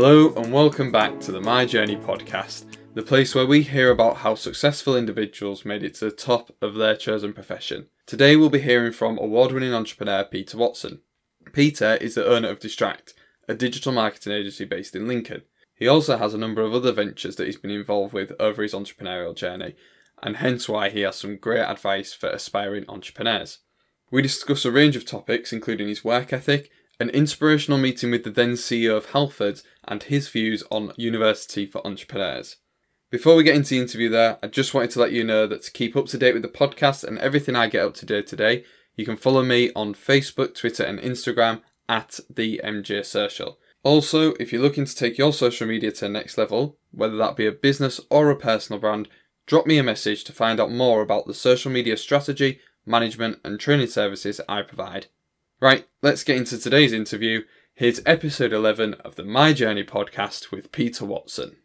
Hello, and welcome back to the My Journey podcast, the place where we hear about how successful individuals made it to the top of their chosen profession. Today, we'll be hearing from award winning entrepreneur Peter Watson. Peter is the owner of Distract, a digital marketing agency based in Lincoln. He also has a number of other ventures that he's been involved with over his entrepreneurial journey, and hence why he has some great advice for aspiring entrepreneurs. We discuss a range of topics, including his work ethic, an inspirational meeting with the then CEO of Halfords, and his views on university for entrepreneurs. Before we get into the interview there, I just wanted to let you know that to keep up to date with the podcast and everything I get up to date today, you can follow me on Facebook, Twitter, and Instagram at the MJ Social. Also, if you're looking to take your social media to the next level, whether that be a business or a personal brand, drop me a message to find out more about the social media strategy, management, and training services I provide. Right, let's get into today's interview. Here's episode 11 of the My Journey podcast with Peter Watson.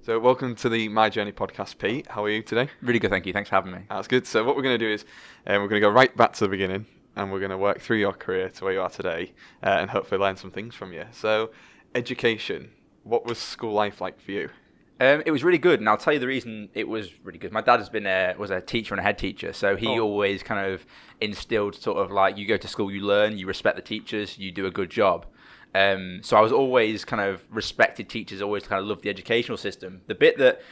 So, welcome to the My Journey podcast, Pete. How are you today? Really good, thank you. Thanks for having me. That's good. So, what we're going to do is um, we're going to go right back to the beginning and we're going to work through your career to where you are today uh, and hopefully learn some things from you. So, education. What was school life like for you? Um, it was really good, and I'll tell you the reason it was really good. My dad has been a, was a teacher and a head teacher, so he Oh. always kind of instilled sort of like you go to school, you learn, you respect the teachers, you do a good job. Um, so I was always kind of respected teachers, always kind of loved the educational system. The bit that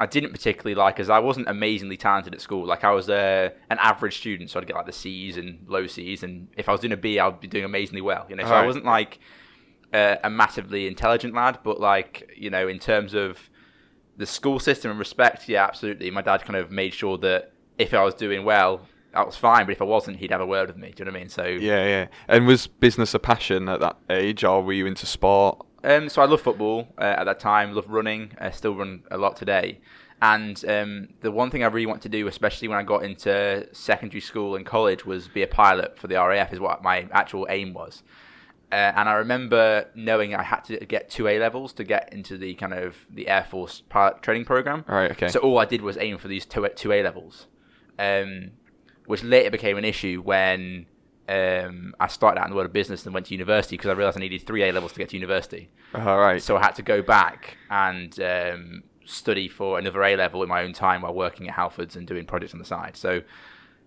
I didn't particularly like is I wasn't amazingly talented at school. Like I was uh, an average student, so I'd get like the C's and low C's, and if I was doing a B, I'd be doing amazingly well. You know, so I wasn't like uh, a massively intelligent lad, but like you know, in terms of the school system and respect, yeah, absolutely. My dad kind of made sure that if I was doing well, that was fine. But if I wasn't, he'd have a word with me. Do you know what I mean? So Yeah, yeah. And was business a passion at that age, or were you into sport? Um, so I love football uh, at that time. Love running. I still run a lot today. And um, the one thing I really want to do, especially when I got into secondary school and college, was be a pilot for the RAF. Is what my actual aim was. Uh, and I remember knowing I had to get two A levels to get into the kind of the Air Force pilot training program. Right, okay. So all I did was aim for these two two A levels, um, which later became an issue when um, I started out in the world of business and went to university because I realized I needed three A levels to get to university. All right. So I had to go back and um, study for another A level in my own time while working at Halfords and doing projects on the side. So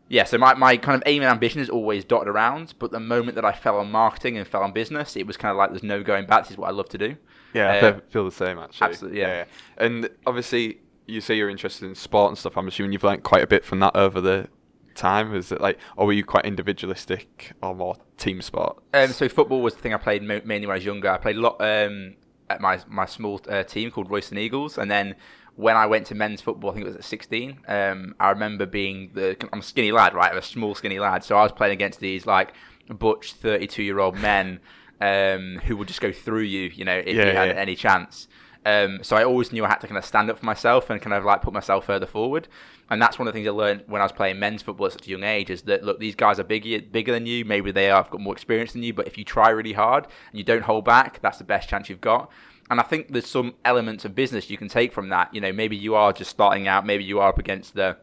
yeah, so my, my kind of aim and ambition is always dotted around, but the moment that I fell on marketing and fell on business, it was kind of like there's no going back. This is what I love to do. yeah, I uh, fe- feel the same actually. absolutely, yeah. And obviously, you say you're interested in sport and stuff. I'm assuming you've learned quite a bit from that over the time. Is it like, or were you quite individualistic or more team sport? Um, so football was the thing I played mainly when I was younger. I played a lot um, at my my small uh, team called Royston Eagles, and then when I went to men's football, I think it was at 16. Um, I remember being the I'm a skinny lad, right? I'm a small skinny lad, so I was playing against these like butch 32 year old men um, who would just go through you, you know, if Yeah, you had yeah. any chance. Um, so I always knew I had to kind of stand up for myself and kind of like put myself further forward. And that's one of the things I learned when I was playing men's football at such a young age is that look, these guys are bigger bigger than you. Maybe they have got more experience than you, but if you try really hard and you don't hold back, that's the best chance you've got. And I think there's some elements of business you can take from that. You know, maybe you are just starting out, maybe you are up against the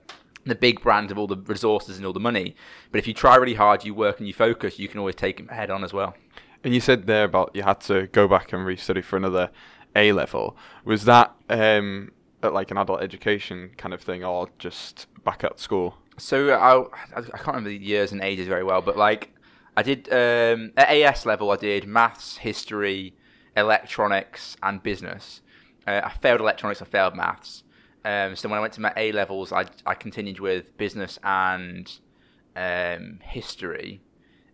the big brand of all the resources and all the money. But if you try really hard, you work and you focus, you can always take it head on as well. And you said there about you had to go back and restudy for another A level. Was that um, at like an adult education kind of thing, or just back at school? So I, I can't remember the years and ages very well, but like I did um, at AS level, I did maths, history, electronics, and business. Uh, I failed electronics, I failed maths. Um, so when I went to my A levels, I, I continued with business and um, history,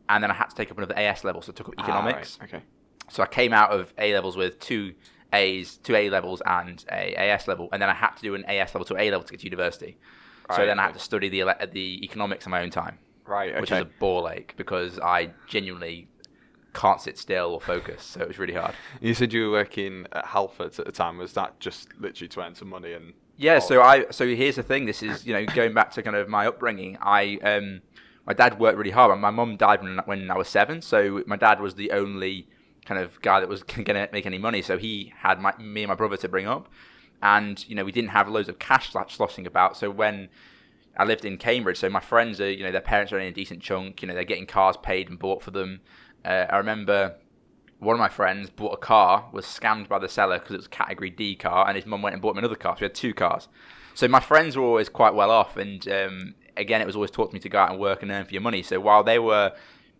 and then I had to take up another AS level, so I took up economics. Ah, right, Okay. So I came out of A levels with two A's, two A levels, and a AS level, and then I had to do an AS level to A level to get to university. so Right, then I had to study the the economics in my own time, Right. Okay. which is a ball ache because I genuinely can't sit still or focus. So it was really hard. You said you were working at Halfords at the time. Was that just literally to earn some money and? Yeah, or- so I so here's the thing. This is you know going back to kind of my upbringing. I um my dad worked really hard. My mum died when when I was seven, so my dad was the only kind of guy that was going to make any money. So he had my, me and my brother to bring up, and you know we didn't have loads of cash slo- sloshing about. So when I lived in Cambridge, so my friends are, you know, their parents are in a decent chunk. You know, they're getting cars paid and bought for them. Uh, I remember one of my friends bought a car, was scammed by the seller because it was a category D car, and his mum went and bought him another car. So we had two cars. So my friends were always quite well off, and um, again, it was always taught to me to go out and work and earn for your money. So while they were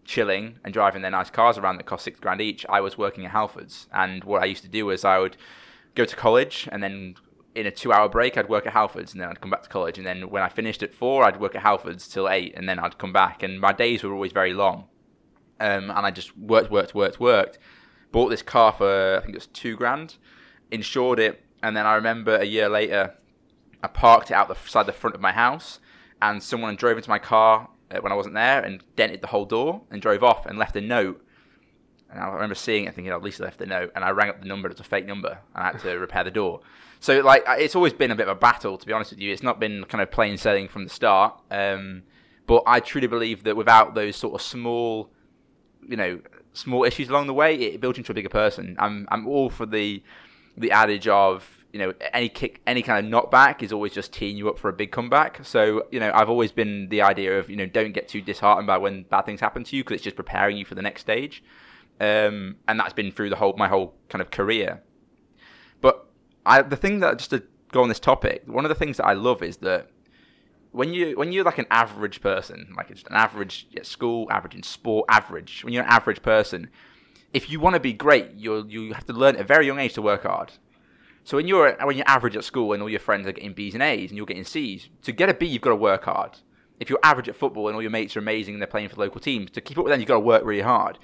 chilling and driving their nice cars around that cost six grand each, I was working at Halfords. And what I used to do was I would go to college and then in a two hour break, I'd work at Halfords and then I'd come back to college. And then when I finished at four, I'd work at Halfords till eight and then I'd come back. And my days were always very long. Um, and I just worked, worked, worked, worked. Bought this car for, I think it was two grand, insured it. And then I remember a year later, I parked it out the side the front of my house and someone drove into my car uh, when I wasn't there and dented the whole door and drove off and left a note. And I remember seeing it, thinking, oh, at least I left a note. And I rang up the number; it was a fake number, and I had to repair the door. So, like, it's always been a bit of a battle, to be honest with you. It's not been kind of plain sailing from the start. Um, but I truly believe that without those sort of small, you know, small issues along the way, it builds into a bigger person. I'm, I'm all for the, the adage of you know, any kick, any kind of knockback is always just teeing you up for a big comeback. So, you know, I've always been the idea of, you know, don't get too disheartened by when bad things happen to you because it's just preparing you for the next stage. Um, and that's been through the whole, my whole kind of career. But I, the thing that, just to go on this topic, one of the things that I love is that when you when you're like an average person, like an average at school, average in sport, average. When you're an average person, if you want to be great, you you have to learn at a very young age to work hard. So when you're when you're average at school and all your friends are getting B's and A's and you're getting C's, to get a B you've got to work hard. If you're average at football and all your mates are amazing and they're playing for local teams, to keep up with them you've got to work really hard.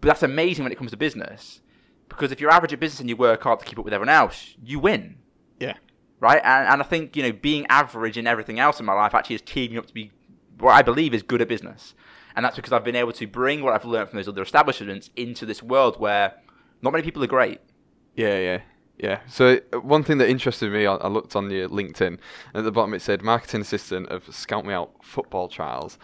But that's amazing when it comes to business. Because if you're average at business and you work hard to keep up with everyone else, you win. Yeah. Right? And, and I think, you know, being average in everything else in my life actually is teeing me up to be what I believe is good at business. And that's because I've been able to bring what I've learned from those other establishments into this world where not many people are great. Yeah, yeah. Yeah. So uh, one thing that interested me, I, I looked on your LinkedIn. At the bottom, it said marketing assistant of Scout Me Out football trials.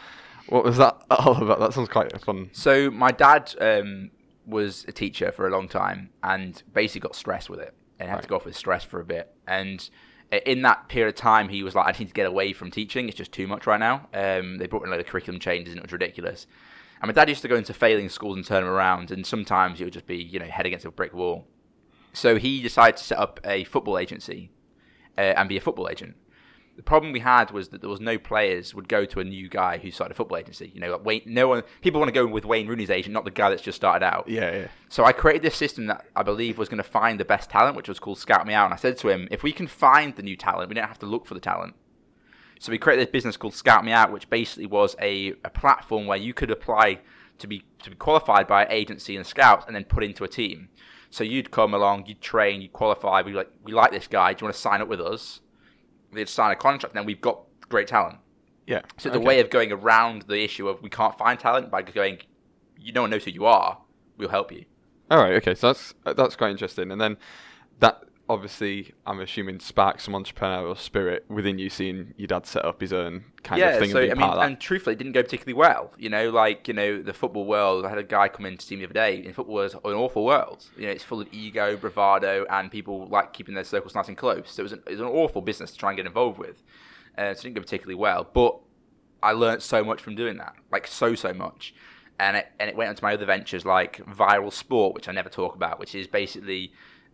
What was that all about? That sounds quite fun. So my dad um, was a teacher for a long time, and basically got stressed with it, and had right. to go off with stress for a bit. And in that period of time, he was like, "I need to get away from teaching. It's just too much right now." Um, they brought in a lot of curriculum changes, and it was ridiculous. And my dad used to go into failing schools and turn them around, and sometimes it would just be, you know, head against a brick wall. So he decided to set up a football agency uh, and be a football agent. The problem we had was that there was no players would go to a new guy who started a football agency. You know, like Wayne, no one. People want to go with Wayne Rooney's agent, not the guy that's just started out. Yeah, yeah. So I created this system that I believe was going to find the best talent, which was called Scout Me Out. And I said to him, if we can find the new talent, we don't have to look for the talent. So we created this business called Scout Me Out, which basically was a, a platform where you could apply to be to be qualified by an agency and scouts, and then put into a team. So you'd come along, you'd train, you'd qualify. We like, we like this guy. Do you want to sign up with us? They'd sign a contract, then we've got great talent. Yeah. So okay. the way of going around the issue of we can't find talent by going, you no one knows who you are. We'll help you. All right. Okay. So that's that's quite interesting. And then that obviously, I'm assuming sparked some entrepreneurial spirit within you, seeing your dad set up his own kind yeah, of thing. Yeah, so and I mean, and truthfully, it didn't go particularly well. You know, like you know, the football world. I had a guy come in to see me the other day. In football is an awful world. You know, it's full of ego, bravado, and people like keeping their circles nice and close. So it was an, it was an awful business to try and get involved with. Uh, so it didn't go particularly well, but I learned so much from doing that, like so so much. And it, and it went into my other ventures like viral sport, which I never talk about, which is basically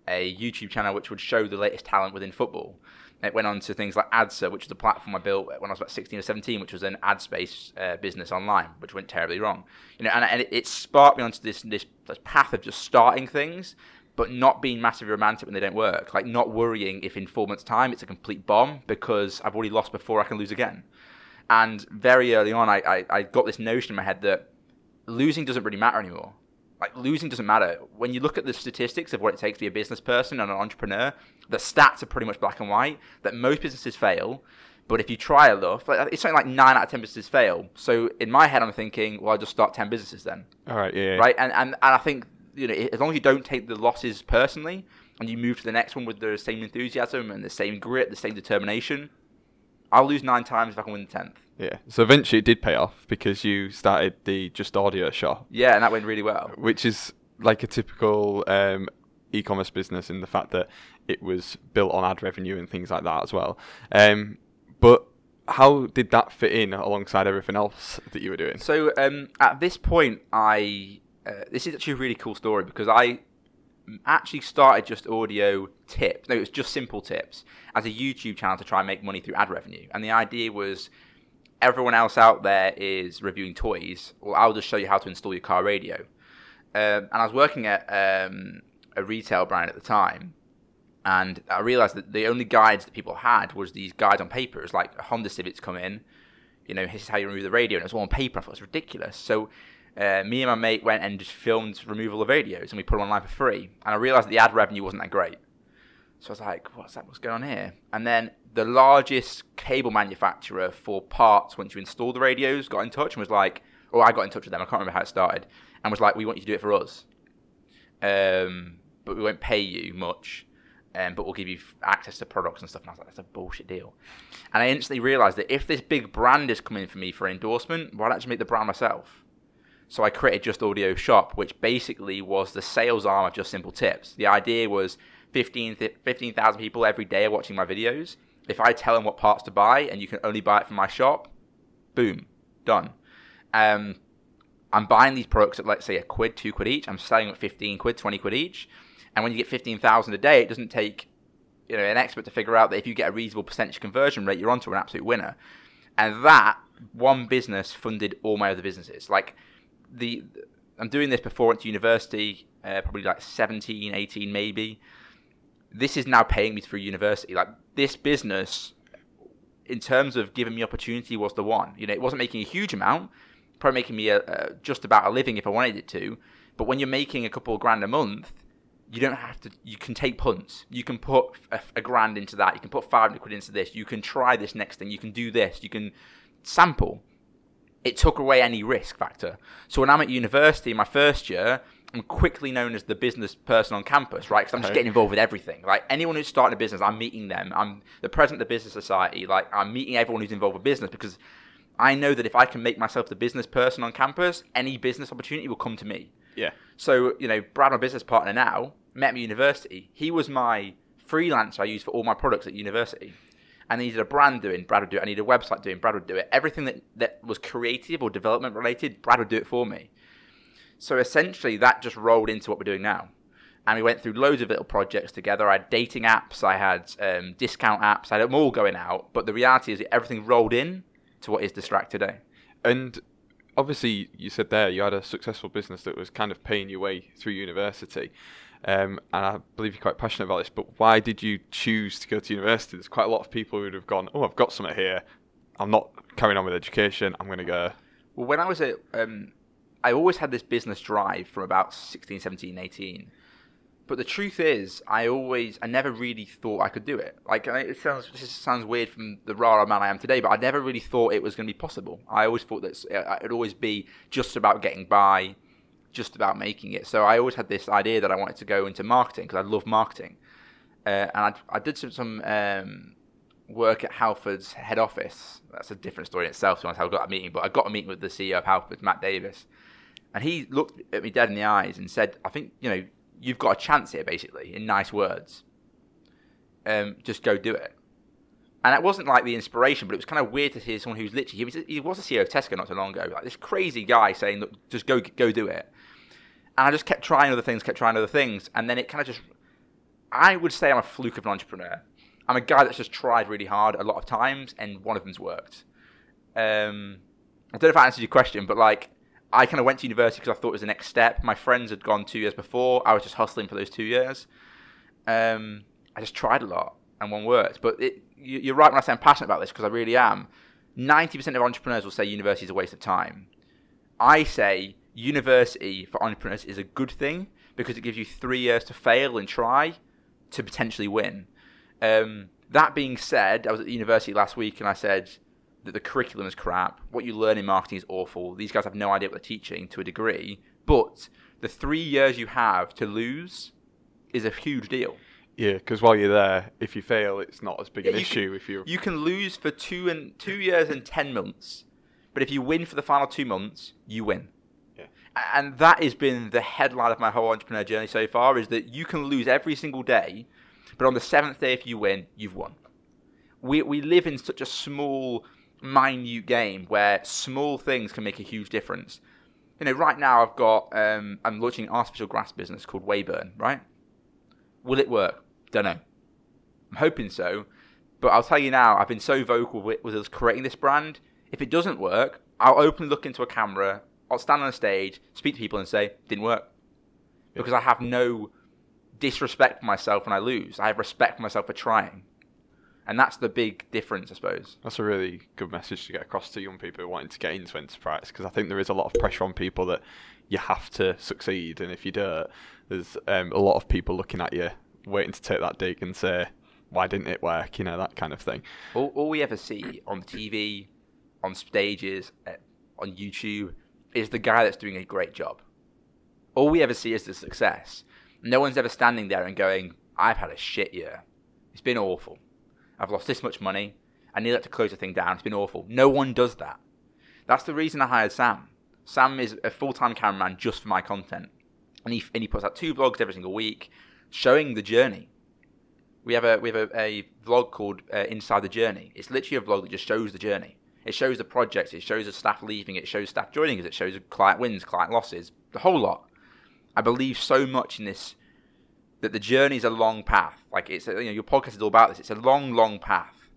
a YouTube channel which would show the latest talent within football. It went on to things like ADSA, which was a platform I built when I was about 16 or 17, which was an ad space uh, business online, which went terribly wrong. You know, and, and it, it, sparked me onto this, this this path of just starting things, but not being massively romantic when they don't work. Like not worrying if in four months' time it's a complete bomb because I've already lost before I can lose again. And very early on, I, I, I got this notion in my head that losing doesn't really matter anymore like losing doesn't matter. When you look at the statistics of what it takes to be a business person and an entrepreneur, the stats are pretty much black and white. That most businesses fail, but if you try enough, like, it's something like nine out of ten businesses fail. So in my head, I'm thinking, well, I'll just start ten businesses then. All right, yeah. Right, and and, and I think you know, as long as you don't take the losses personally and you move to the next one with the same enthusiasm and the same grit, the same determination, I'll lose nine times if I can win the tenth. Yeah. So eventually it did pay off because you started the Just Audio shop. Yeah, and that went really well. Which is like a typical um, e-commerce business in the fact that it was built on ad revenue and things like that as well. Um, but how did that fit in alongside everything else that you were doing? So um, at this point, I uh, this is actually a really cool story because I actually started just audio tips. No, it was just simple tips as a YouTube channel to try and make money through ad revenue. And the idea was everyone else out there is reviewing toys. Well, I'll just show you how to install your car radio. Um, and I was working at um, a retail brand at the time, and I realized that the only guides that people had was these guides on paper. It was like Honda Civic's come in, you know, this is how you remove the radio, and it was all on paper. I thought it was ridiculous. So uh, me and my mate went and just filmed removal of radios, and we put them online for free. And I realized that the ad revenue wasn't that great. So I was like, what's that? What's going on here? And then the largest cable manufacturer for parts once you install the radios got in touch and was like, or I got in touch with them. I can't remember how it started, and was like, we want you to do it for us. Um, but we won't pay you much. Um, but we'll give you access to products and stuff. And I was like, that's a bullshit deal. And I instantly realized that if this big brand is coming for me for endorsement, why I just make the brand myself? So I created Just Audio Shop, which basically was the sales arm of Just Simple Tips. The idea was 15,000 15, people every day are watching my videos. If I tell them what parts to buy and you can only buy it from my shop, boom, done. Um, I'm buying these products at let's say a quid, two quid each. I'm selling at 15 quid, 20 quid each. And when you get 15,000 a day, it doesn't take you know an expert to figure out that if you get a reasonable percentage conversion rate, you're onto an absolute winner. And that one business funded all my other businesses. Like the I'm doing this before at university, uh, probably like 17, 18 maybe. This is now paying me through university. Like this business, in terms of giving me opportunity, was the one. You know, it wasn't making a huge amount, probably making me a, a, just about a living if I wanted it to. But when you're making a couple of grand a month, you don't have to. You can take punts. You can put a, a grand into that. You can put five hundred quid into this. You can try this next thing. You can do this. You can sample. It took away any risk factor. So when I'm at university, my first year, I'm quickly known as the business person on campus, right? Because I'm just getting involved with everything. Like anyone who's starting a business, I'm meeting them. I'm the president of the business society. Like I'm meeting everyone who's involved with business because I know that if I can make myself the business person on campus, any business opportunity will come to me. Yeah. So, you know, Brad, my business partner now, met me at university. He was my freelancer I used for all my products at university. And I needed a brand doing, Brad would do it. I needed a website doing, Brad would do it. Everything that, that was creative or development related, Brad would do it for me. So essentially, that just rolled into what we're doing now. And we went through loads of little projects together. I had dating apps, I had um, discount apps, I had them all going out. But the reality is, everything rolled in to what is Distract today. And obviously, you said there you had a successful business that was kind of paying your way through university. Um, and I believe you're quite passionate about this, but why did you choose to go to university? There's quite a lot of people who would have gone, oh, I've got something here. I'm not carrying on with education. I'm going to go. Well, when I was at, um, I always had this business drive from about 16, 17, 18. But the truth is, I always, I never really thought I could do it. Like it sounds, this sounds weird from the rara man I am today, but I never really thought it was going to be possible. I always thought that it'd always be just about getting by, just about making it. So I always had this idea that I wanted to go into marketing because I love marketing, uh, and I, I did some, some um, work at Halfords head office. That's a different story in itself. So I got a meeting, but I got a meeting with the CEO of Halfords, Matt Davies, and he looked at me dead in the eyes and said, "I think you know." you've got a chance here, basically, in nice words. Um, just go do it. And that wasn't like the inspiration, but it was kind of weird to hear someone who's literally he was, a CEO of Tesco not so long ago, like this crazy guy saying, "Look, just go go do it." And I just kept trying other things, kept trying other things, and then it kind of just. I would say I'm a fluke of an entrepreneur. I'm a guy that's just tried really hard a lot of times, and one of them's worked. Um, I don't know if I answered your question, but like I kind of went to university because I thought it was the next step. My friends had gone two years before. I was just hustling for those two years. Um, I just tried a lot and one worked. But it, you, are right when I say I'm passionate about this because I really am. 90% of entrepreneurs will say university is a waste of time. I say university for entrepreneurs is a good thing because it gives you three years to fail and try to potentially win. Um, that being said, I was at university last week and I said, that the curriculum is crap. What you learn in marketing is awful. These guys have no idea what they're teaching to a degree. But the three years you have to lose is a huge deal. Yeah, because while you're there, if you fail, it's not as big yeah, an issue. Can, if you you can lose for two and two years and ten months, but if you win for the final two months, you win. Yeah. And that has been the headline of my whole entrepreneur journey so far: is that you can lose every single day, but on the seventh day, if you win, you've won. We we live in such a small minute game where small things can make a huge difference. You know, right now I've got um, I'm launching an artificial grass business called Wayburn. Right? Will it work? Don't know. I'm hoping so, but I'll tell you now. I've been so vocal with, with us creating this brand. If it doesn't work, I'll openly look into a camera. I'll stand on a stage, speak to people, and say, "Didn't work," because I have no disrespect for myself when I lose. I have respect for myself for trying. And that's the big difference, I suppose. That's a really good message to get across to young people who wanting to get into enterprise because I think there is a lot of pressure on people that you have to succeed, and if you don't, there's um, a lot of people looking at you, waiting to take that dig and say, "Why didn't it work?" You know that kind of thing. All, all we ever see on TV, on stages, uh, on YouTube, is the guy that's doing a great job. All we ever see is the success. No one's ever standing there and going, "I've had a shit year. It's been awful." I've lost this much money. I need that to close the thing down. It's been awful. No one does that. That's the reason I hired Sam. Sam is a full time cameraman just for my content. And he, and he puts out two vlogs every single week showing the journey. We have a, we have a, a vlog called uh, Inside the Journey. It's literally a vlog that just shows the journey. It shows the projects, it shows the staff leaving, it shows staff joining us, it shows client wins, client losses, the whole lot. I believe so much in this that the journey is a long path. Like it's, a, you know, your podcast is all about this. It's a long, long path,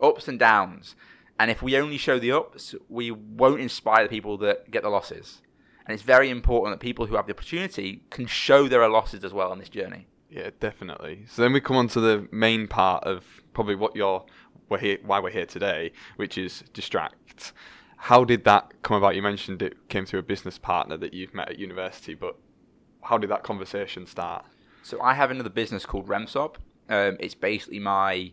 ups and downs. And if we only show the ups, we won't inspire the people that get the losses. And it's very important that people who have the opportunity can show there are losses as well on this journey. Yeah, definitely. So then we come on to the main part of probably what you're, we're here, why we're here today, which is distract. How did that come about? You mentioned it came through a business partner that you've met at university, but how did that conversation start? So I have another business called Remsop. Um, it's basically my.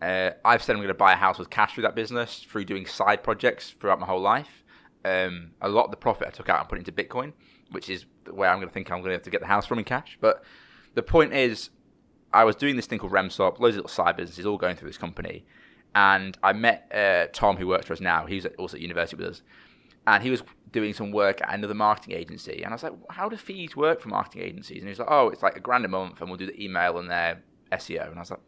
Uh, I've said I'm going to buy a house with cash through that business through doing side projects throughout my whole life. Um, a lot of the profit I took out and put into Bitcoin, which is where I'm going to think I'm going to have to get the house from in cash. But the point is, I was doing this thing called Remsop, loads of little side businesses, all going through this company, and I met uh, Tom, who works for us now. He's also at university with us, and he was doing some work at another marketing agency. And I was like, how do fees work for marketing agencies? And he was like, oh, it's like a grand a month, and we'll do the email and their SEO. And I was like,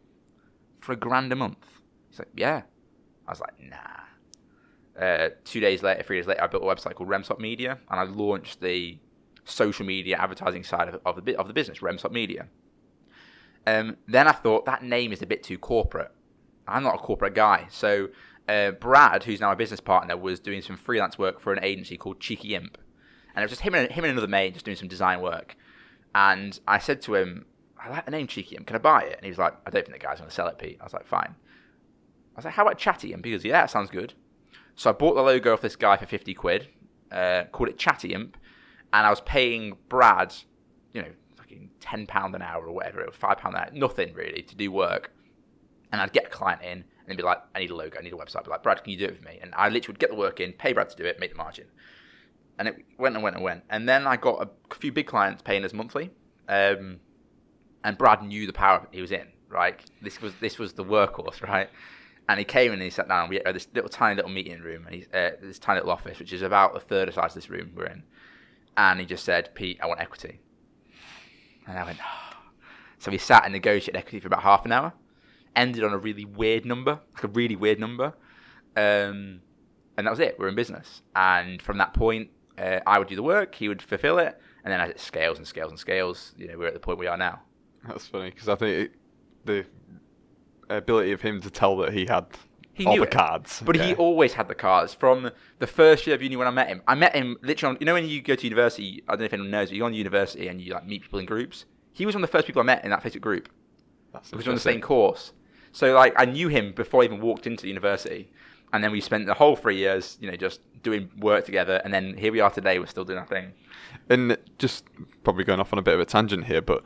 for a grand a month? He's like, yeah. I was like, nah. Uh, two days later, three days later, I built a website called Remsop Media, and I launched the social media advertising side of, of the of the business, Remsop Media. Um, then I thought that name is a bit too corporate. I'm not a corporate guy, so uh, Brad, who's now a business partner, was doing some freelance work for an agency called Cheeky Imp, and it was just him and him and another mate just doing some design work. And I said to him, "I like the name Cheeky Imp. Can I buy it?" And he was like, "I don't think the guy's going to sell it, Pete." I was like, "Fine." I was like, "How about Chatty Imp?" He "Yeah, that sounds good." So I bought the logo off this guy for fifty quid, uh, called it Chatty Imp, and I was paying Brad, you know, fucking ten pound an hour or whatever it was, five pound an hour, nothing really to do work. And I'd get a client in, and be like, I need a logo, I need a website. I'd be like, Brad, can you do it for me? And I literally would get the work in, pay Brad to do it, make the margin. And it went and went and went. And then I got a few big clients paying us monthly. Um, and Brad knew the power he was in, right? This was this was the workhorse, right? And he came in and he sat down. We had this little tiny little meeting room, and uh, this tiny little office, which is about a third the size of this room we're in. And he just said, "Pete, I want equity." And I went, oh. so we sat and negotiated equity for about half an hour ended on a really weird number, like a really weird number. Um, and that was it. We're in business. And from that point, uh, I would do the work, he would fulfill it, and then as it scales and scales and scales, you know, we're at the point we are now. That's funny because I think it, the ability of him to tell that he had he all knew the it. cards, But yeah. he always had the cards from the first year of uni when I met him. I met him literally on, you know, when you go to university, I don't know if anyone knows, but you go on university and you like meet people in groups. He was one of the first people I met in that Facebook group. That's because we're on the same course. So like I knew him before I even walked into the university, and then we spent the whole three years, you know, just doing work together. And then here we are today. We're still doing our thing. And just probably going off on a bit of a tangent here, but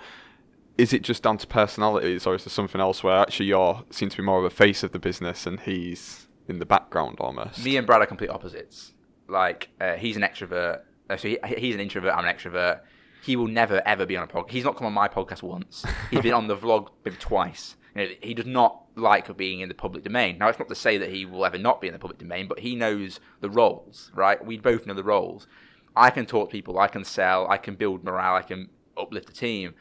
is it just down to personalities, or is there something else where actually you're seem to be more of a face of the business and he's in the background almost? Me and Brad are complete opposites. Like uh, he's an extrovert, uh, so he, he's an introvert. I'm an extrovert. He will never ever be on a podcast. He's not come on my podcast once. He's been on the vlog maybe twice. You know, he does not like being in the public domain. Now, it's not to say that he will ever not be in the public domain, but he knows the roles, right? We both know the roles. I can talk to people, I can sell, I can build morale, I can uplift the team.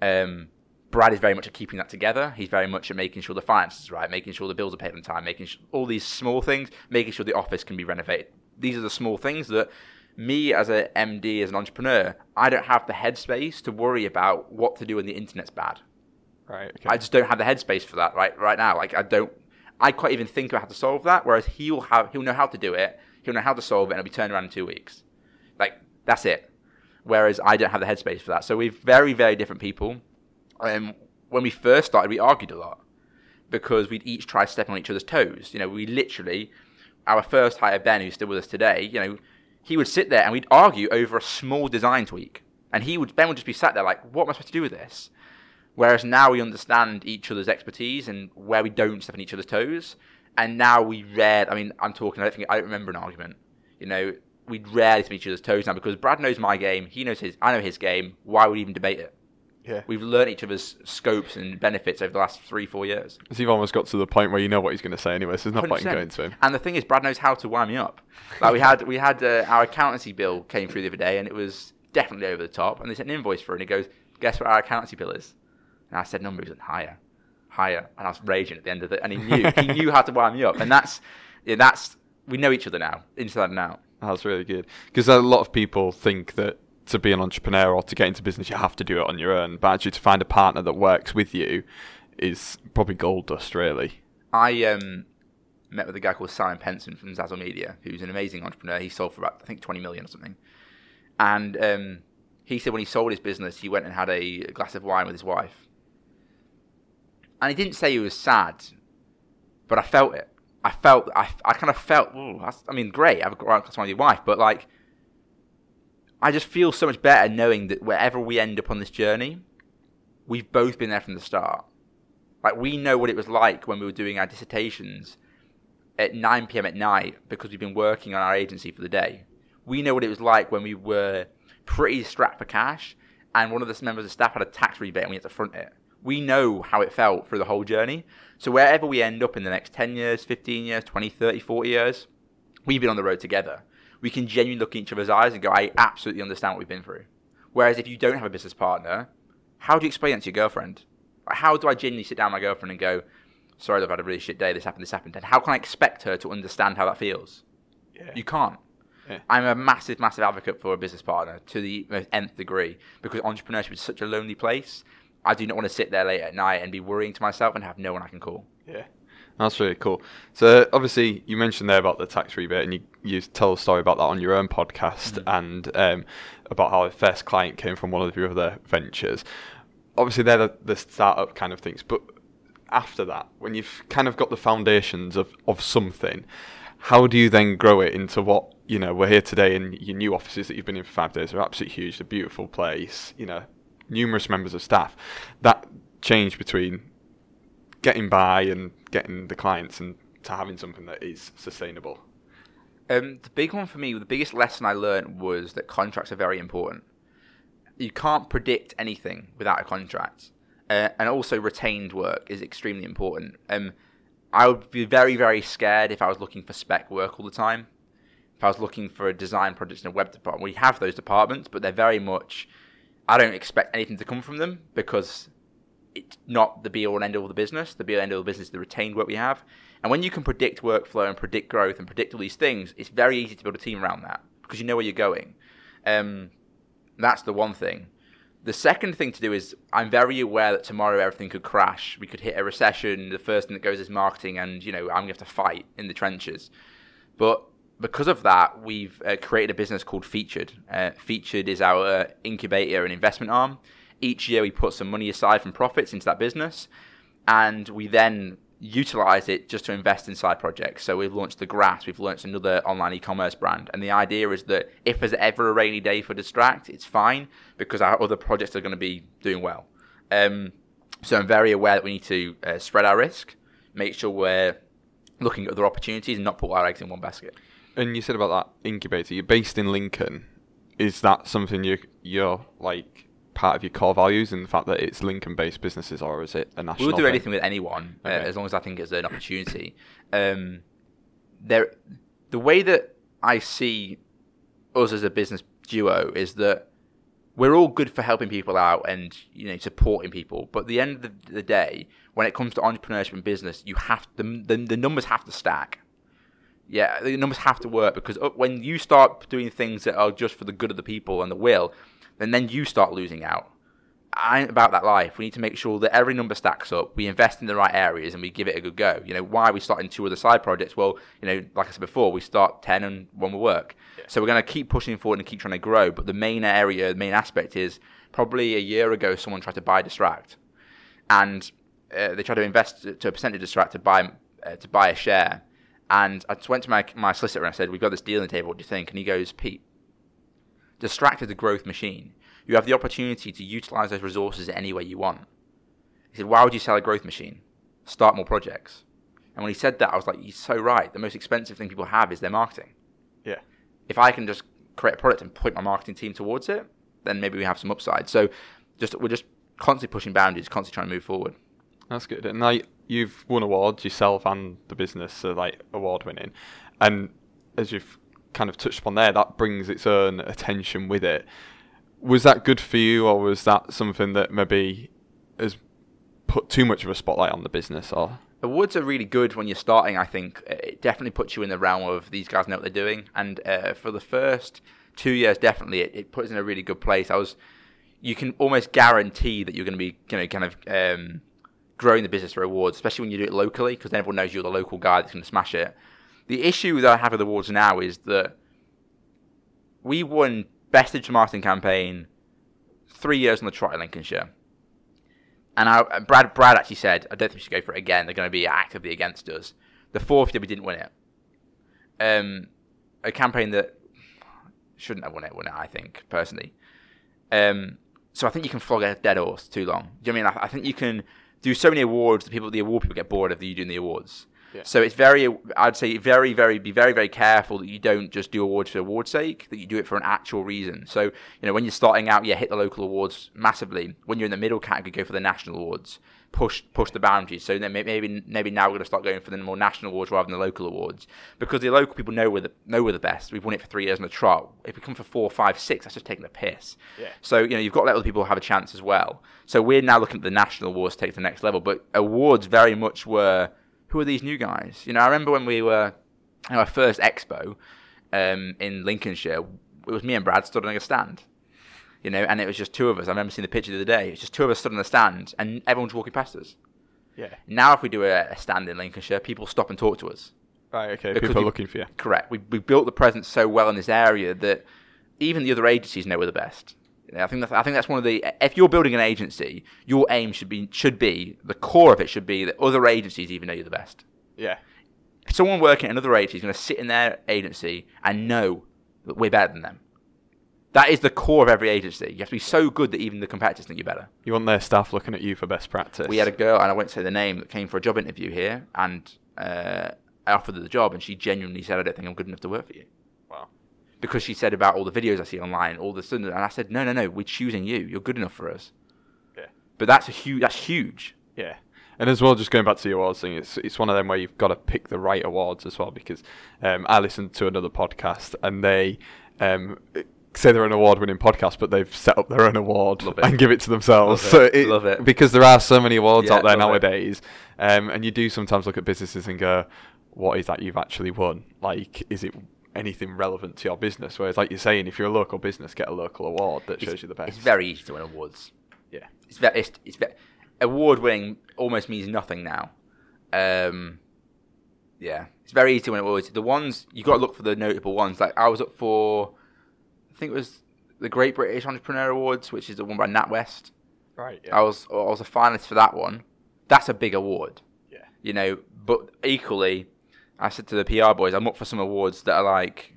Um, Brad is very much at keeping that together. He's very much at making sure the finances right, making sure the bills are paid on time, making sure all these small things, making sure the office can be renovated. These are the small things that me as an MD, as an entrepreneur, I don't have the headspace to worry about what to do when the internet's bad. Right. Okay. I just don't have the headspace for that right right now. Like I don't, I can't even think about how to solve that. Whereas he'll have, he'll know how to do it. He'll know how to solve it, and it'll be turned around in two weeks. Like that's it. Whereas I don't have the headspace for that. So we're very, very different people. Um, when we first started, we argued a lot because we'd each try stepping on each other's toes. You know, we literally, our first hire, Ben, who's still with us today, you know, he would sit there and we'd argue over a small design tweak. And he would, Ben would just be sat there like, what am I supposed to do with this? Whereas now we understand each other's expertise and where we don't step on each other's toes. And now we read, I mean, I'm talking, I don't think, I don't remember an argument. You know, we'd rarely step on each other's toes now because Brad knows my game, he knows his, I know his game. Why would we even debate it? yeah. We've learned each other's scopes and benefits over the last three, four years. So you've almost got to the point where you know what he's going to say anyway. So there's no point in going to him. And the thing is, Brad knows how to wind me up. Like we had, we had uh, our accountancy bill came through the other day, and it was definitely over the top. And they sent an invoice for it, and he goes, "Guess what our accountancy bill is?" And I said, "Number isn't higher, higher." And I was raging at the end of it, and he knew, he knew how to wind me up. And that's, yeah, that's we know each other now, inside and out. That's really good because a lot of people think that to be an entrepreneur or to get into business, you have to do it on your own. But actually, to find a partner that works with you is probably gold dust, really. I um, met with a guy called Simon Penson from Zazzle Media, who's an amazing entrepreneur. He sold for about I think 20 million or something. And um, he said when he sold his business, he went and had a glass of wine with his wife. And he didn't say he was sad, but I felt it. I felt I, I kind of felt. I mean, great. I've got a with your wife, but like, I just feel so much better knowing that wherever we end up on this journey, we've both been there from the start. Like we know what it was like when we were doing our dissertations at 9 p.m. at night because we've been working on our agency for the day. We know what it was like when we were pretty strapped for cash and one of the members of staff had a tax rebate and we had to front it. We know how it felt through the whole journey. So wherever we end up in the next 10 years, 15 years, 20, 30, 40 years, we've been on the road together. We can genuinely look in each other's eyes and go, I absolutely understand what we've been through. Whereas if you don't have a business partner, how do you explain that to your girlfriend? How do I genuinely sit down with my girlfriend and go, sorry, I've had a really shit day, this happened, this happened. And how can I expect her to understand how that feels? Yeah. You can't. Yeah. I'm a massive, massive advocate for a business partner to the nth degree because entrepreneurship is such a lonely place. I do not want to sit there late at night and be worrying to myself and have no one I can call. Yeah. That's really cool. So obviously you mentioned there about the tax rebate, and you you tell a story about that on your own podcast, and um, about how the first client came from one of your other ventures. Obviously, they're the, the startup kind of things, but after that, when you've kind of got the foundations of, of something, how do you then grow it into what you know? We're here today, and your new offices that you've been in for five days are absolutely huge. A beautiful place, you know, numerous members of staff. That change between getting by and getting the clients and to having something that is sustainable. Um, the big one for me, the biggest lesson I learned was that contracts are very important. You can't predict anything without a contract, uh, and also retained work is extremely important. Um, I would be very, very scared if I was looking for spec work all the time. If I was looking for a design project in a web department, we have those departments, but they're very much. I don't expect anything to come from them because it's not the be all and end all of the business. The be all and end all of the business is the retained work we have. And when you can predict workflow and predict growth and predict all these things, it's very easy to build a team around that because you know where you're going. Um, that's the one thing. The second thing to do is I'm very aware that tomorrow everything could crash. We could hit a recession. The first thing that goes is marketing, and you know I'm going to have to fight in the trenches. But because of that, we've uh, created a business called Featured. Uh, Featured is our incubator and investment arm. Each year, we put some money aside from profits into that business, and we then utilize it just to invest in side projects. So we've launched the Grass, we've launched another online e-commerce brand, and the idea is that if there's ever a rainy day for Distract, it's fine because our other projects are going to be doing well. Um, so I'm very aware that we need to uh, spread our risk, make sure we're looking at other opportunities, and not put our eggs in one basket. And you said about that incubator. You're based in Lincoln. Is that something you you're like part of your core values in the fact that it's Lincoln-based businesses, or is it a national? We'll do thing? anything with anyone uh, as long as I think it's an opportunity. Um, there, the way that I see us as a business duo is that we're all good for helping people out and you know supporting people. But at the end of the, the day, when it comes to entrepreneurship and business, you have the the numbers have to stack. Yeah, the numbers have to work because when you start doing things that are just for the good of the people and the will, then then you start losing out. I ain't about that life. We need to make sure that every number stacks up. We invest in the right areas and we give it a good go. You know, why are we starting two other side projects? Well, you know, like I said before, we start ten and one will work. So we're going to keep pushing forward and keep trying to grow. But the main area, the main aspect is probably a year ago, someone tried to buy Distract, and uh, they tried to invest to a percentage of Distract to buy uh, to buy a share. And I just went to my my solicitor and I said, "We've got this deal on the table. What do you think?" And he goes, "Pete, Distract is a growth machine. You have the opportunity to utilize those resources any way you want." He said, "Why would you sell a growth machine? Start more projects." And when he said that, I was like, "He's so right. The most expensive thing people have is their marketing." Yeah. if I can just create a product and point my marketing team towards it, then maybe we have some upside. So just we're just constantly pushing boundaries, constantly trying to move forward. That's good. And now you've won awards yourself and the business are like award winning. And as you've kind of touched upon there, that brings its own attention with it. Was that good for you or was that something that maybe has put too much of a spotlight on the business or Awards are really good when you're starting. I think it definitely puts you in the realm of these guys know what they're doing. And uh, for the first two years, definitely it, it puts in a really good place. I was, you can almost guarantee that you're going to be, you know, kind of um, growing the business for awards, especially when you do it locally, because then everyone knows you're the local guy that's going to smash it. The issue that I have with awards now is that we won best digital marketing campaign three years on the trot in Lincolnshire. And I, Brad Brad actually said, I don't think we should go for it again. They're going to be actively against us. The fourth year we didn't win it. Um, a campaign that shouldn't have won it, won it, I think, personally. Um, so I think you can flog a dead horse too long. Do you know I mean? I, I think you can do so many awards that people, the award people get bored of you doing the awards. Yeah. So it's very, I'd say, very, very, be very, very careful that you don't just do awards for award's sake. That you do it for an actual reason. So you know, when you're starting out, yeah, hit the local awards massively. When you're in the middle category, go for the national awards. Push, push the boundaries. So then maybe, maybe now we're going to start going for the more national awards rather than the local awards because the local people know we're the know we're the best. We've won it for three years in a trot. If we come for four, five, six, that's just taking the piss. Yeah. So you know you've got to let other people have a chance as well. So we're now looking at the national awards to take to the next level. But awards very much were who are these new guys? You know, I remember when we were at our first expo um, in Lincolnshire. It was me and Brad stood on a stand. You know, and it was just two of us. I remember seeing the picture the other day. It's just two of us stood on the stand, and everyone's walking past us. Yeah. Now, if we do a, a stand in Lincolnshire, people stop and talk to us. Right, okay. Because People are looking for you. Correct. We we built the presence so well in this area that even the other agencies know we're the best. You know, I think that's I think that's one of the. If you're building an agency, your aim should be should be the core of it should be that other agencies even know you're the best. Yeah. If someone working at another agency is going to sit in their agency and know that we're better than them. That is the core of every agency. You have to be so good that even the competitors think you're better. You want their staff looking at you for best practice. We had a girl, and I won't say the name, that came for a job interview here, and uh, I offered her the job, and she genuinely said, "I don't think I'm good enough to work for you." Wow. because she said about all the videos I see online, all the stuff, and I said, no, no, no, we're choosing you. You're good enough for us. Yeah. But that's a huge. That's huge. Yeah. And as well, just going back to the awards thing, it's it's one of them where you've got to pick the right awards as well. Because um, I listened to another podcast and they um, say they're an award-winning podcast, but they've set up their own award and give it to themselves. Love so it. Love it. because there are so many awards Yeah, out there nowadays, um, and you do sometimes look at businesses and go, "What is that you've actually won? Like, is it?" Anything relevant to your business, whereas, like you're saying, if you're a local business, get a local award that shows you the best. it's very easy to win awards. yeah, It's very. It's, it's very, award winning almost means nothing now. Um, yeah, it's very easy to win awards. The ones you got to look for the notable ones. Like I was up for, I think it was the Great British Entrepreneur Awards, which is the one by NatWest. right. I was I was a finalist for that one. That's a big award. yeah, you know. But equally, I said to the PR boys, I'm up for some awards that are like,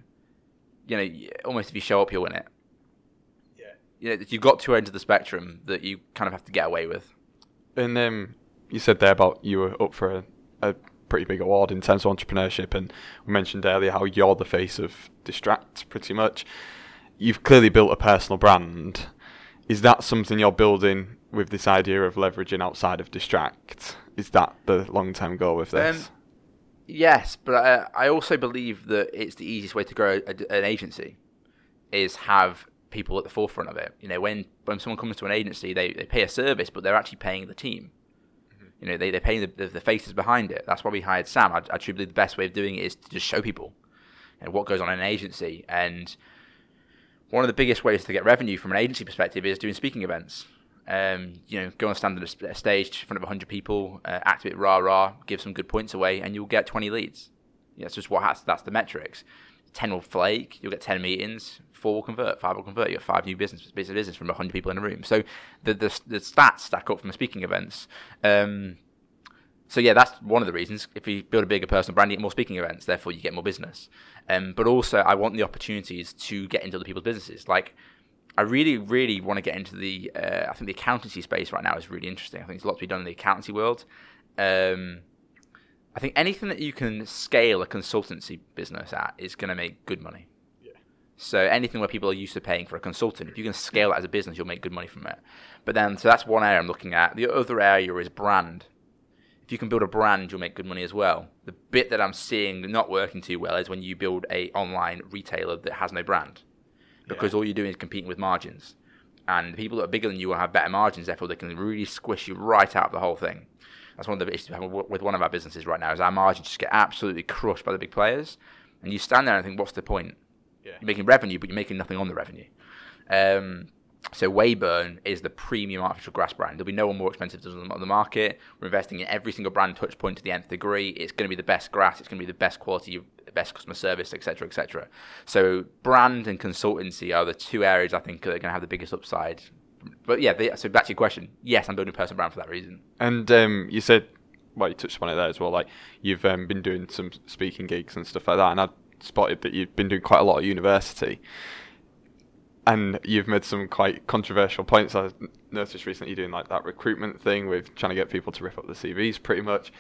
you know, almost if you show up, you'll win it. yeah. You know, you've got two ends of the spectrum that you kind of have to get away with. And um, you said there about you were up for a, a pretty big award in terms of entrepreneurship, and we mentioned earlier how you're the face of Distract, pretty much. You've clearly built a personal brand. Is that something you're building with this idea of leveraging outside of Distract? Is that the long-term goal with this? Um, Yes, but I, I also believe that it's the easiest way to grow a, an agency is have people at the forefront of it. You know, when when someone comes to an agency, they, they pay a service, but they're actually paying the team. You know, they, they're paying the, the, the faces behind it. That's why we hired Sam. I, I truly believe the best way of doing it is to just show people you know, what goes on in an agency. And one of the biggest ways to get revenue from an agency perspective is doing speaking events. Um, you know, go on stand on a stage in front of 100 people, uh, act a bit rah rah, give some good points away, and you'll get 20 leads. That's just what has, that's the metrics. 10 will flake, you'll get 10 meetings, four will convert, five will convert. You have five new business business business from 100 people in a room. So the the, the stats stack up from the speaking events. Um, so yeah, that's one of the reasons. If you build a bigger personal brand, you get more speaking events. Therefore, you get more business. Um, but also, I want the opportunities to get into other people's businesses. Like, I really, really want to get into the. Uh, I think the accountancy space right now is really interesting. I think there's a lot to be done in the accountancy world. Um, I think anything that you can scale a consultancy business at is going to make good money. So anything where people are used to paying for a consultant, if you can scale that as a business, you'll make good money from it. But then, so that's one area I'm looking at. The other area is brand. If you can build a brand, you'll make good money as well. The bit that I'm seeing not working too well is when you build a online retailer that has no brand, because yeah. all you're doing is competing with margins, and the people that are bigger than you will have better margins. Therefore, they can really squish you right out of the whole thing. That's one of the issues with one of our businesses right now. Is our margins just get absolutely crushed by the big players, and you stand there and think, what's the point? Yeah. You're making revenue, but you're making nothing on the revenue. Um, so Wayburn is the premium artificial grass brand. There'll be no one more expensive on the market. We're investing in every single brand touch point to the nth degree. It's going to be the best grass. It's going to be the best quality, best customer service, etc., etc. So brand and consultancy are the two areas I think are going to have the biggest upside. But yeah, they, so back to your question. Yes, I'm building a personal brand for that reason. And um, you said, well, you touched upon it there as well. Like you've um, been doing some speaking gigs and stuff like that, and I spotted that you've been doing quite a lot at university. And you've made some quite controversial points. I noticed recently you're doing like that recruitment thing with trying to get people to rip up the CVs pretty much.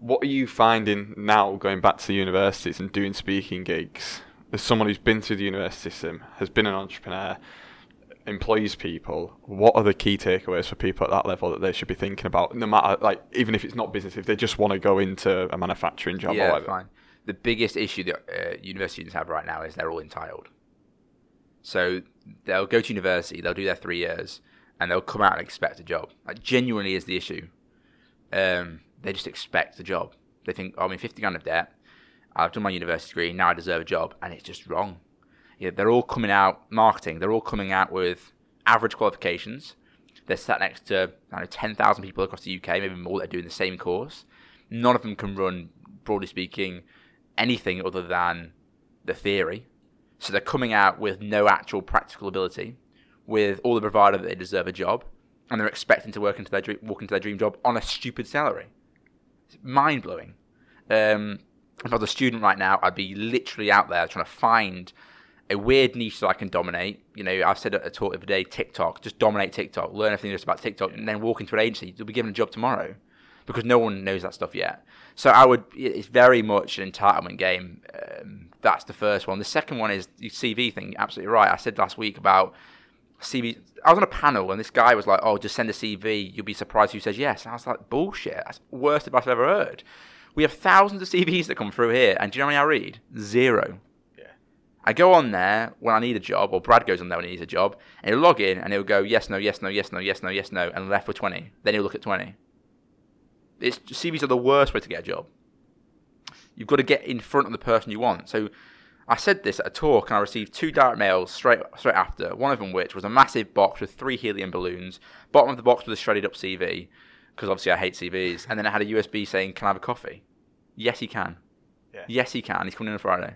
What are you finding now going back to the universities and doing speaking gigs? As someone who's been through the university system, has been an entrepreneur, employs people, what are the key takeaways for people at that level that they should be thinking about? No matter, like, even if it's not business, if they just want to go into a manufacturing job yeah, or whatever. Fine the biggest issue that uh, university students have right now is they're all entitled. So they'll go to university, they'll do their three years, and they'll come out and expect a job. Like genuinely is the issue. Um, they just expect a job. They think, oh, I'm in 50 grand of debt. I've done my university degree. Now I deserve a job, and it's just wrong. Yeah, they're all coming out marketing. They're all coming out with average qualifications. They're sat next to I know 10,000 people across the UK, maybe more, that are doing the same course. None of them can run, broadly speaking, anything other than the theory. So they're coming out with no actual practical ability, with all the bravado that they deserve a job, and they're expecting to work into their dream, walk into their dream job on a stupid salary. It's mind blowing. Um, if I was a student right now, I'd be literally out there trying to find a weird niche that I can dominate. You know, I've said at a talk the other day, TikTok, just dominate TikTok, learn everything just about TikTok, and then walk into an agency. You'll be given a job tomorrow because no one knows that stuff yet. So I would. It's very much an entitlement game. Um, that's the first one. The second one is the CV thing. Absolutely right. I said last week about CV. I was on a panel and this guy was like, "Oh, just send a CV. You'll be surprised who says yes." And I was like, "Bullshit. That's the worst advice I've ever heard." We have thousands of CVs that come through here, and do you know how many I read? Zero. Yeah. I go on there when I need a job, or Brad goes on there when he needs a job, and he'll log in and he'll go yes, no, yes, no, yes, no, yes, no, yes, no, and left for twenty. Then he'll look at twenty it's CVs are the worst way to get a job. You've got to get in front of the person you want. So I said this at a talk, and I received two direct mails straight straight after. One of them, which was a massive box with three helium balloons. Bottom of the box was a shredded up CV, because obviously I hate CVs. And then it had a USB saying, "Can I have a coffee?" Yes, he can. Yeah. Yes, he can. He's coming in on Friday.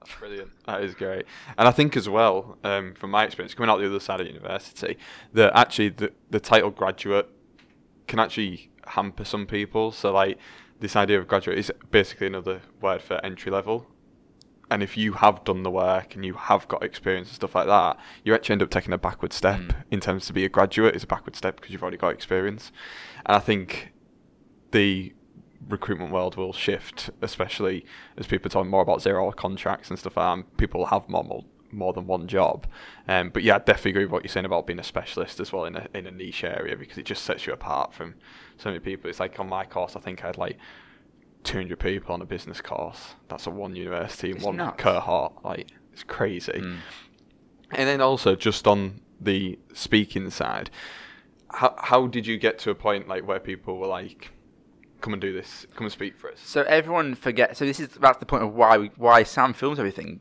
That's brilliant. That is great. And I think as well, um, from my experience coming out the other side of university, that actually the, the title graduate can actually hamper some people. So like this idea of graduate is basically another word for entry level. And if you have done the work and you have got experience and stuff like that, you actually end up taking a backward step mm. in terms to be a graduate is a backward step because you've already got experience. And I think the recruitment world will shift, especially as people talk more about zero hour contracts and stuff like that. And people have more more than one job. Um, but yeah, I definitely agree with what you're saying about being a specialist as well in a in a niche area because it just sets you apart from so many people. It's like on my course, I think I had like 200 people on a business course. That's a one university, it's one nuts. cohort. Like it's crazy. Mm. And then also just on the speaking side, how how did you get to a point like where people were like, "Come and do this, come and speak for us"? So everyone forgets. So this is that's the point of why we, why Sam films everything.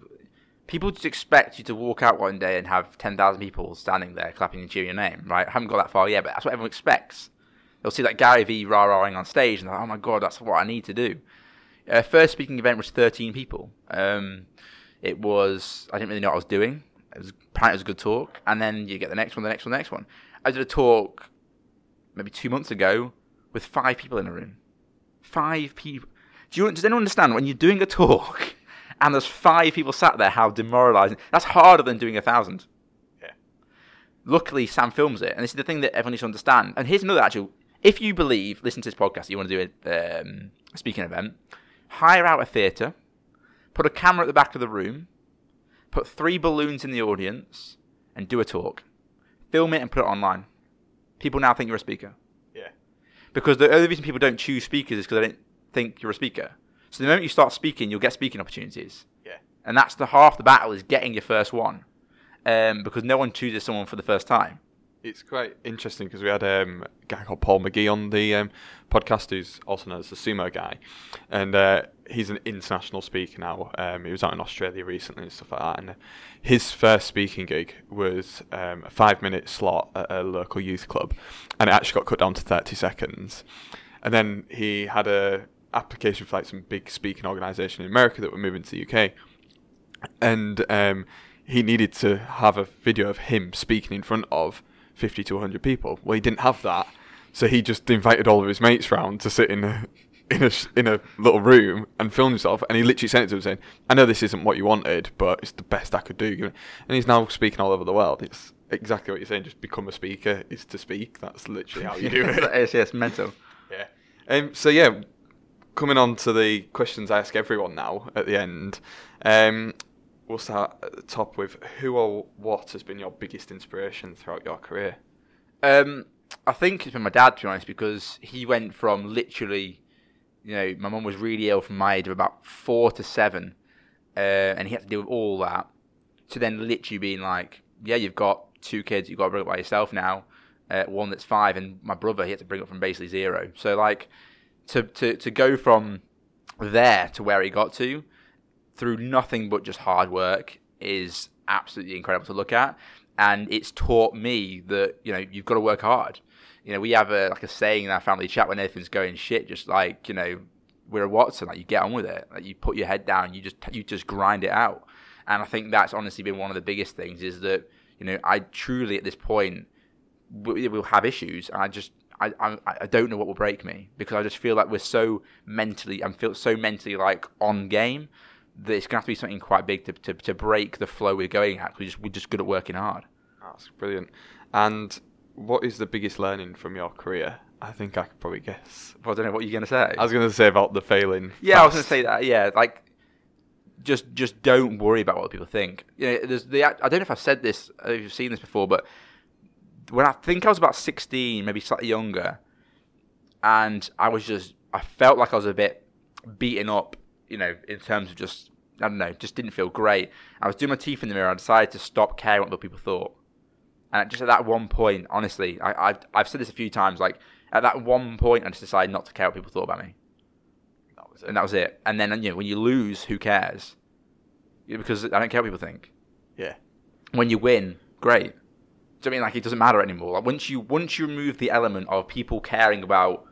People just expect you to walk out one day and have ten thousand people standing there clapping and cheering your name, right? I haven't got that far yet, but that's what everyone expects. They'll see that Gary Vee rah rahing on stage and like, "Oh my god, that's what I need to do." Uh, first speaking event was thirteen people. Um, it was I didn't really know what I was doing. It was apparently it was a good talk, and then you get the next one, the next one, the next one. I did a talk maybe two months ago with five people in a room. Five people. Do you, does anyone understand when you're doing a talk and there's five people sat there, how demoralising? That's harder than doing a thousand. Yeah. Luckily, Sam films it, and this is the thing that everyone needs to understand. And here's another actual. If you believe, listen to this podcast, you want to do a, um, speaking event, hire out a theatre, put a camera at the back of the room, put three balloons in the audience, and do a talk. Film it and put it online. People now think you're a speaker. Yeah. Because the only reason people don't choose speakers is because they don't think you're a speaker. So the moment you start speaking, you'll get speaking opportunities. Yeah. And that's the half the battle is getting your first one. Um, because no one chooses someone for the first time. It's quite interesting because we had um, a guy called Paul McGee on the um, podcast, who's also known as the sumo guy, and uh, he's an international speaker now. Um, he was out in Australia recently and stuff like that. And his first speaking gig was um, a five-minute slot at a local youth club, and it actually got cut down to thirty seconds. And then he had a application for like some big speaking organisation in America that were moving to the UK, and um, he needed to have a video of him speaking in front of 50 to 100 people. Well, he didn't have that, so he just invited all of his mates round to sit in a in a in a little room and film himself. And he literally sent it to him saying, "I know this isn't what you wanted, but it's the best I could do." And he's now speaking all over the world. It's exactly what you're saying. Just become a speaker is to speak. That's literally how you do it. it's, yes, mental. Yeah. Um, so yeah, coming on to the questions I ask everyone now at the end. Um, we'll start at the top with who or what has been your biggest inspiration throughout your career? Um, I think it's been my dad, to be honest, because he went from literally, you know, my mum was really ill from my age of about four to seven, uh, and he had to deal with all that, to then literally being like, yeah, you've got two kids, you've got to bring up by yourself now, uh, one that's five, and my brother, he had to bring up from basically zero. So, like, to, to, to go from there to where he got to, through nothing but just hard work is absolutely incredible to look at. And it's taught me that, you know, you've got to work hard. You know, we have a like a saying in our family chat when everything's going shit, just like, you know, we're a Watson, like you get on with it. Like you put your head down, you just you just grind it out. And I think that's honestly been one of the biggest things is that, you know, I truly at this point we will have issues and I just I, I I don't know what will break me because I just feel like we're so mentally I'm feel so mentally like on game that it's gonna have to be something quite big to, to, to break the flow we're going at. We just we're just good at working hard. That's brilliant. And what is the biggest learning from your career? I think I could probably guess. Well, I don't know what you're gonna say. I was going to say about the failing. yeah, I was gonna say that. Yeah, like just just don't worry about what people think. You know, there's the I don't know if I've said this, if you've seen this before, but when I think I was about 16, maybe slightly younger, and I was just I felt like I was a bit beaten up, you know, in terms of just I don't know, just didn't feel great. I was doing my teeth in the mirror. I decided to stop caring what other people thought. And just at that one point, honestly, I, I've I've said this a few times. Like at that one point, I just decided not to care what people thought about me, That was it. and that was it. And then you know, when you lose, who cares? Because I don't care what people think. yeah. When you win, great. Do you know I mean like it doesn't matter anymore? Like once you once you remove the element of people caring about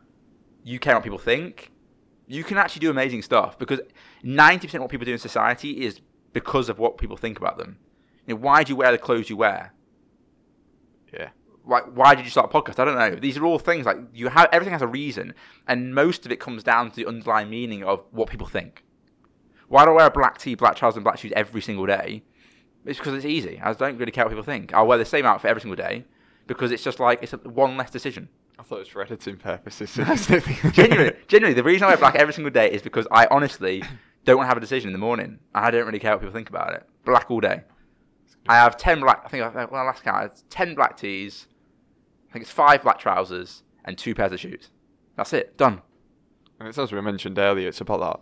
you care what people think, you can actually do amazing stuff because ninety percent of what people do in society is because of what people think about them. You know, why do you wear the clothes you wear? Yeah. Like, why did you start a podcast? I don't know. These are all things like you have. Everything has a reason, and most of it comes down to the underlying meaning of what people think. Why do I wear a black tee, black trousers, and black shoes every single day? It's because it's easy. I don't really care what people think. I'll wear the same outfit every single day because it's just like it's a, one less decision. I thought it was for editing purposes. genuinely, genuinely, the reason I wear black every single day is because I honestly don't want to have a decision in the morning, I don't really care what people think about it. Black all day. I have ten black. I think I, well, last count, it's ten black tees. I think it's five black trousers and two pairs of shoes. That's it. Done. And it's as we mentioned earlier, it's about that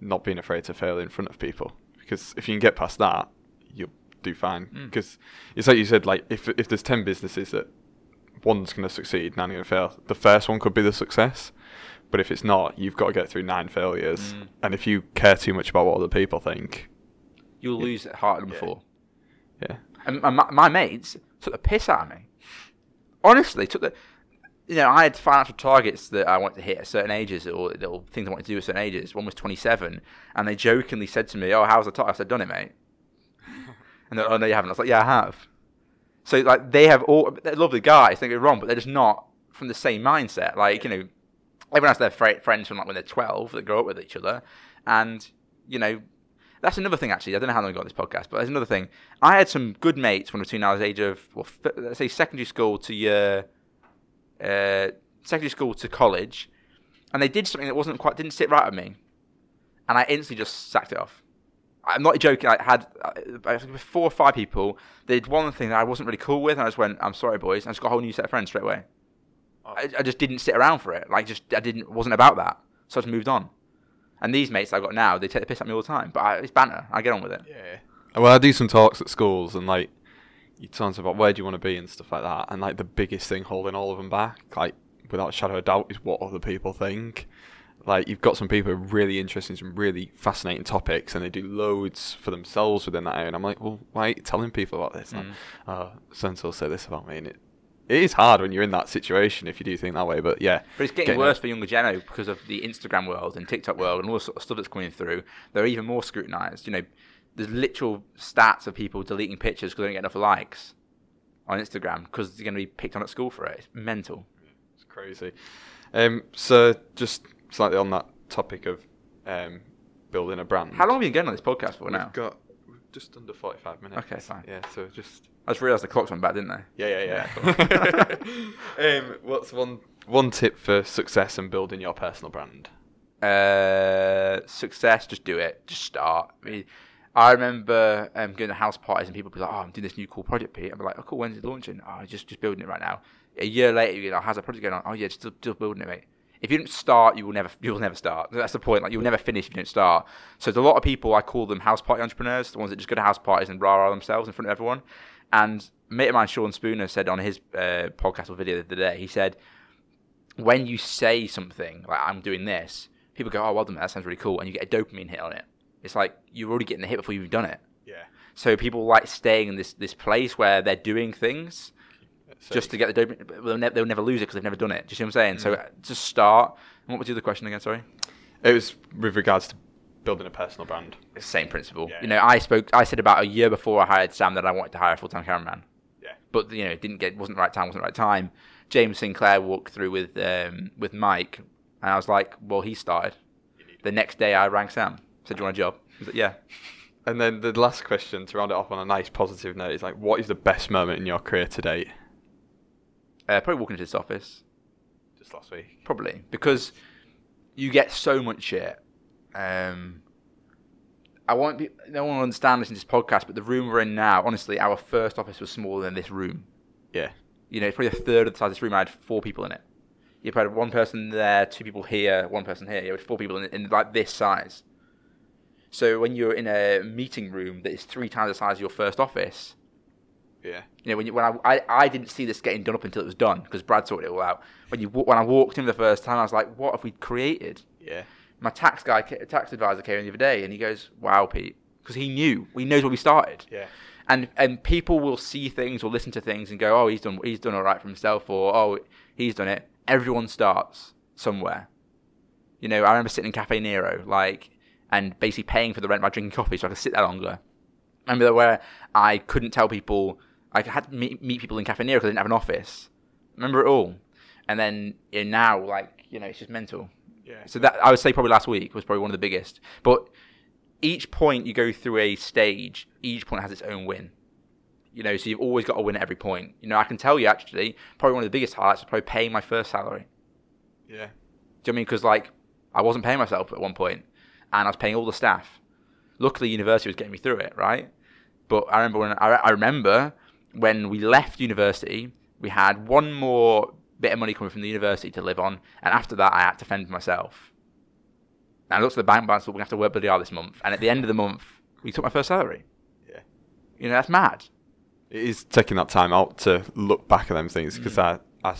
not being afraid to fail in front of people. Because if you can get past that, you'll do fine Mm. because it's like you said. Like if if there's ten businesses that one's going to succeed, nine are going to fail. The first one could be the success, but if it's not, you've got to get through nine failures. Mm. And if you care too much about what other people think, You'll lose harder than Yeah. before. yeah, And my, my, my mates took the piss out of me. Honestly, took the. You know, I had financial targets that I wanted to hit at certain ages, or little things I wanted to do at certain ages. One was 27, and they jokingly said to me, "Oh, how's the target?" I said, "Done it, mate." And they're, "Oh no, you haven't." I was like, "Yeah, I have." So like they have all they're lovely guys. Don't get me wrong, but they're just not from the same mindset. Like you know, everyone has their fri friends from like when they're 12 that grow up with each other, and you know that's another thing, actually. I don't know how long I got this podcast, but there's another thing. I had some good mates when between I was age of, well, f- let's say secondary school to year, uh, secondary school to college, and they did something that wasn't quite, didn't sit right with me, and I instantly just sacked it off. I'm not joking. I had uh, four or five people. They did one thing that I wasn't really cool with, and I just went, "I'm sorry, boys." And I just got a whole new set of friends straight away. I, I just didn't sit around for it. Like, just I didn't wasn't about that. So I just moved on. And these mates I've got now, they take the piss at me all the time. But I, it's banter. I get on with it. yeah. Well, I do some talks at schools, and like you talk about where do you want to be and stuff like that, and like the biggest thing holding all of them back, like without a shadow of doubt, is what other people think. Like you've got some people who are really interested in some really fascinating topics, and they do loads for themselves within that area. And I'm like, well, why are you telling people about this? Like, Mm. oh, so and so say this about me, and it it is hard when you're in that situation if you do think that way. But yeah, But it's getting Getting worse for younger Geno because of the Instagram world and TikTok world and all the sort of stuff that's coming through. They're even more scrutinized. You know, there's literal stats of people deleting pictures because they don't get enough likes on Instagram because they're going to be picked on at school for it. It's mental. It's crazy. Um, so just slightly on that topic of um, building a brand. How long have you been going on this podcast for now? We've now? got just under forty-five minutes. Okay, fine. Yeah, so just I just realised the clocks went back, didn't they? yeah, yeah, yeah. um, what's one one tip for success and building your personal brand? uh, success, just do it. Just start. I mean, I remember um, going to house parties and people be like, "Oh, I'm doing this new cool project, Pete." I'd be like, "Oh, cool. When's it launching? Oh, just just building it right now." A year later, you go, "How's that project going on?" Oh, yeah, still still building it, mate. If you don't start, you will never you will never start. That's the point. Like you'll never finish if you don't start. So there's a lot of people I call them house party entrepreneurs, the ones that just go to house parties and rah rah themselves in front of everyone. And a mate of mine, Sean Spooner, said on his uh, podcast or video the other day, he said, when you say something like I'm doing this, people go, "Oh, well done, that sounds really cool," and you get a dopamine hit on it. It's like you're already getting the hit before you've done it. Yeah. So people like staying in this this place where they're doing things just to get the dopamine. They'll, ne- they'll never lose it because they've never done it. Do you see what I'm saying? So uh, just start. And what was the other question again? Sorry. It was with regards to building a personal brand. Same principle. Yeah, you know, I spoke. I said about a year before I hired Sam that I wanted to hire a full time cameraman. Yeah. but you know, didn't get wasn't the right time, wasn't the right time. James Sinclair walked through with um, with Mike, and I was like, well, he started. The next day, I rang Sam. Said, "Do you want a job?" He said, "Yeah." And then the last question to round it off on a nice positive note is like, what is the best moment in your career to date? Uh, probably walking into this office, Just last week. probably because you get so much shit. Um, I won't be. No one will understand this in this podcast, but the room we're in now, honestly, our first office was smaller than this room. Yeah. you know, it's probably a third of the size of this room. I had four people in it. You probably had one person there, two people here, one person here. You had four people in, in like this size. So when you're in a meeting room that is three times the size of your first office, Yeah. you know, when you, when I, I I didn't see this getting done up until it was done because Brad sorted it all out. When you when I walked in the first time, I was like, what have we created? Yeah. My tax guy, tax advisor came in the other day, and he goes, "Wow, Pete," because he knew, he knows where we started Yeah. and and people will see things or listen to things and go, oh, he's done he's done all right for himself, or oh, he's done it. Everyone starts somewhere. You know, I remember sitting in Caffè Nero, like, and basically paying for the rent by drinking coffee so I could sit there longer. I remember where I couldn't tell people, I had to meet, meet people in Caffè Nero because I didn't have an office. remember it all. And then you know, now, like, you know, it's just mental. Yeah. So that I would say probably last week was probably one of the biggest. But each point you go through a stage, each point has its own win. You know, so you've always got to win at every point. You know, I can tell you actually, probably one of the biggest highlights was probably paying my first salary. Yeah. Do you know what I mean? Because like I wasn't paying myself at one point, and I was paying all the staff. Luckily, university was getting me through it, right? But I remember when I, I remember when we left university, we had one more bit of money coming from the university to live on, and after that, I had to fend for myself. And I looked at the bank balance, but we have to work bloody hard this month. And at the end of the month, we took my first salary. Yeah. You know, that's mad. It is taking that time out to look back at them things because mm. I, I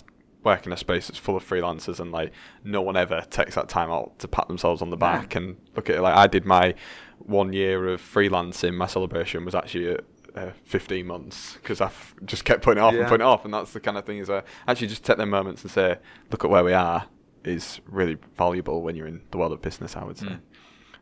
work in a space that's full of freelancers and like no one ever takes that time out to pat themselves on the back and look at it. Like I did my one year of freelancing, my celebration was actually at uh, 15 months because I've just kept putting it off Yeah. and putting it off, and that's the kind of thing is where actually just take them moments and say, look at where we are, is really valuable when you're in the world of business. I would say. Mm.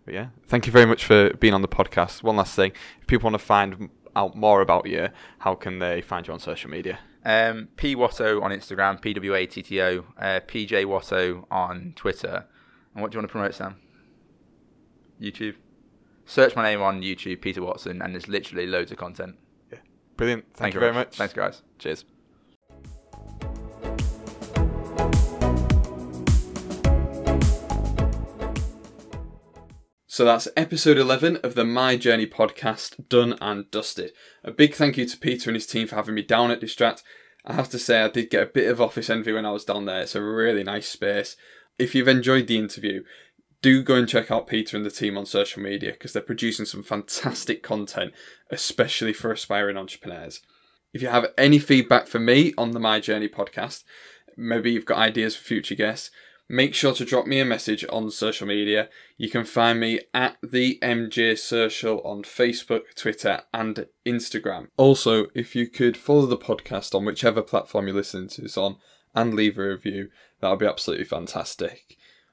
But yeah, thank you very much for being on the podcast. One last thing, if people want to find out more about you, how can they find you on social media? Um, P Watto on Instagram, P W A T T O, uh, PJ Watto on Twitter. And what do you want to promote, Sam? YouTube. Search my name on YouTube, Peter Watson, and there's literally loads of content. Yeah. Brilliant. Thank, you very much. Thanks, guys. Cheers. So that's episode 11 of the My Journey podcast done and dusted. A big thank you to Peter and his team for having me down at Distract. I have to say, I did get a bit of office envy when I was down there. It's a really nice space. If you've enjoyed the interview, do go and check out Peter and the team on social media because they're producing some fantastic content, especially for aspiring entrepreneurs. If you have any feedback for me on the My Journey podcast, maybe you've got ideas for future guests, make sure to drop me a message on social media. You can find me at the MJ Social on Facebook, Twitter, and Instagram. Also, if you could follow the podcast on whichever platform you're listening to this on and leave a review, that would be absolutely fantastic.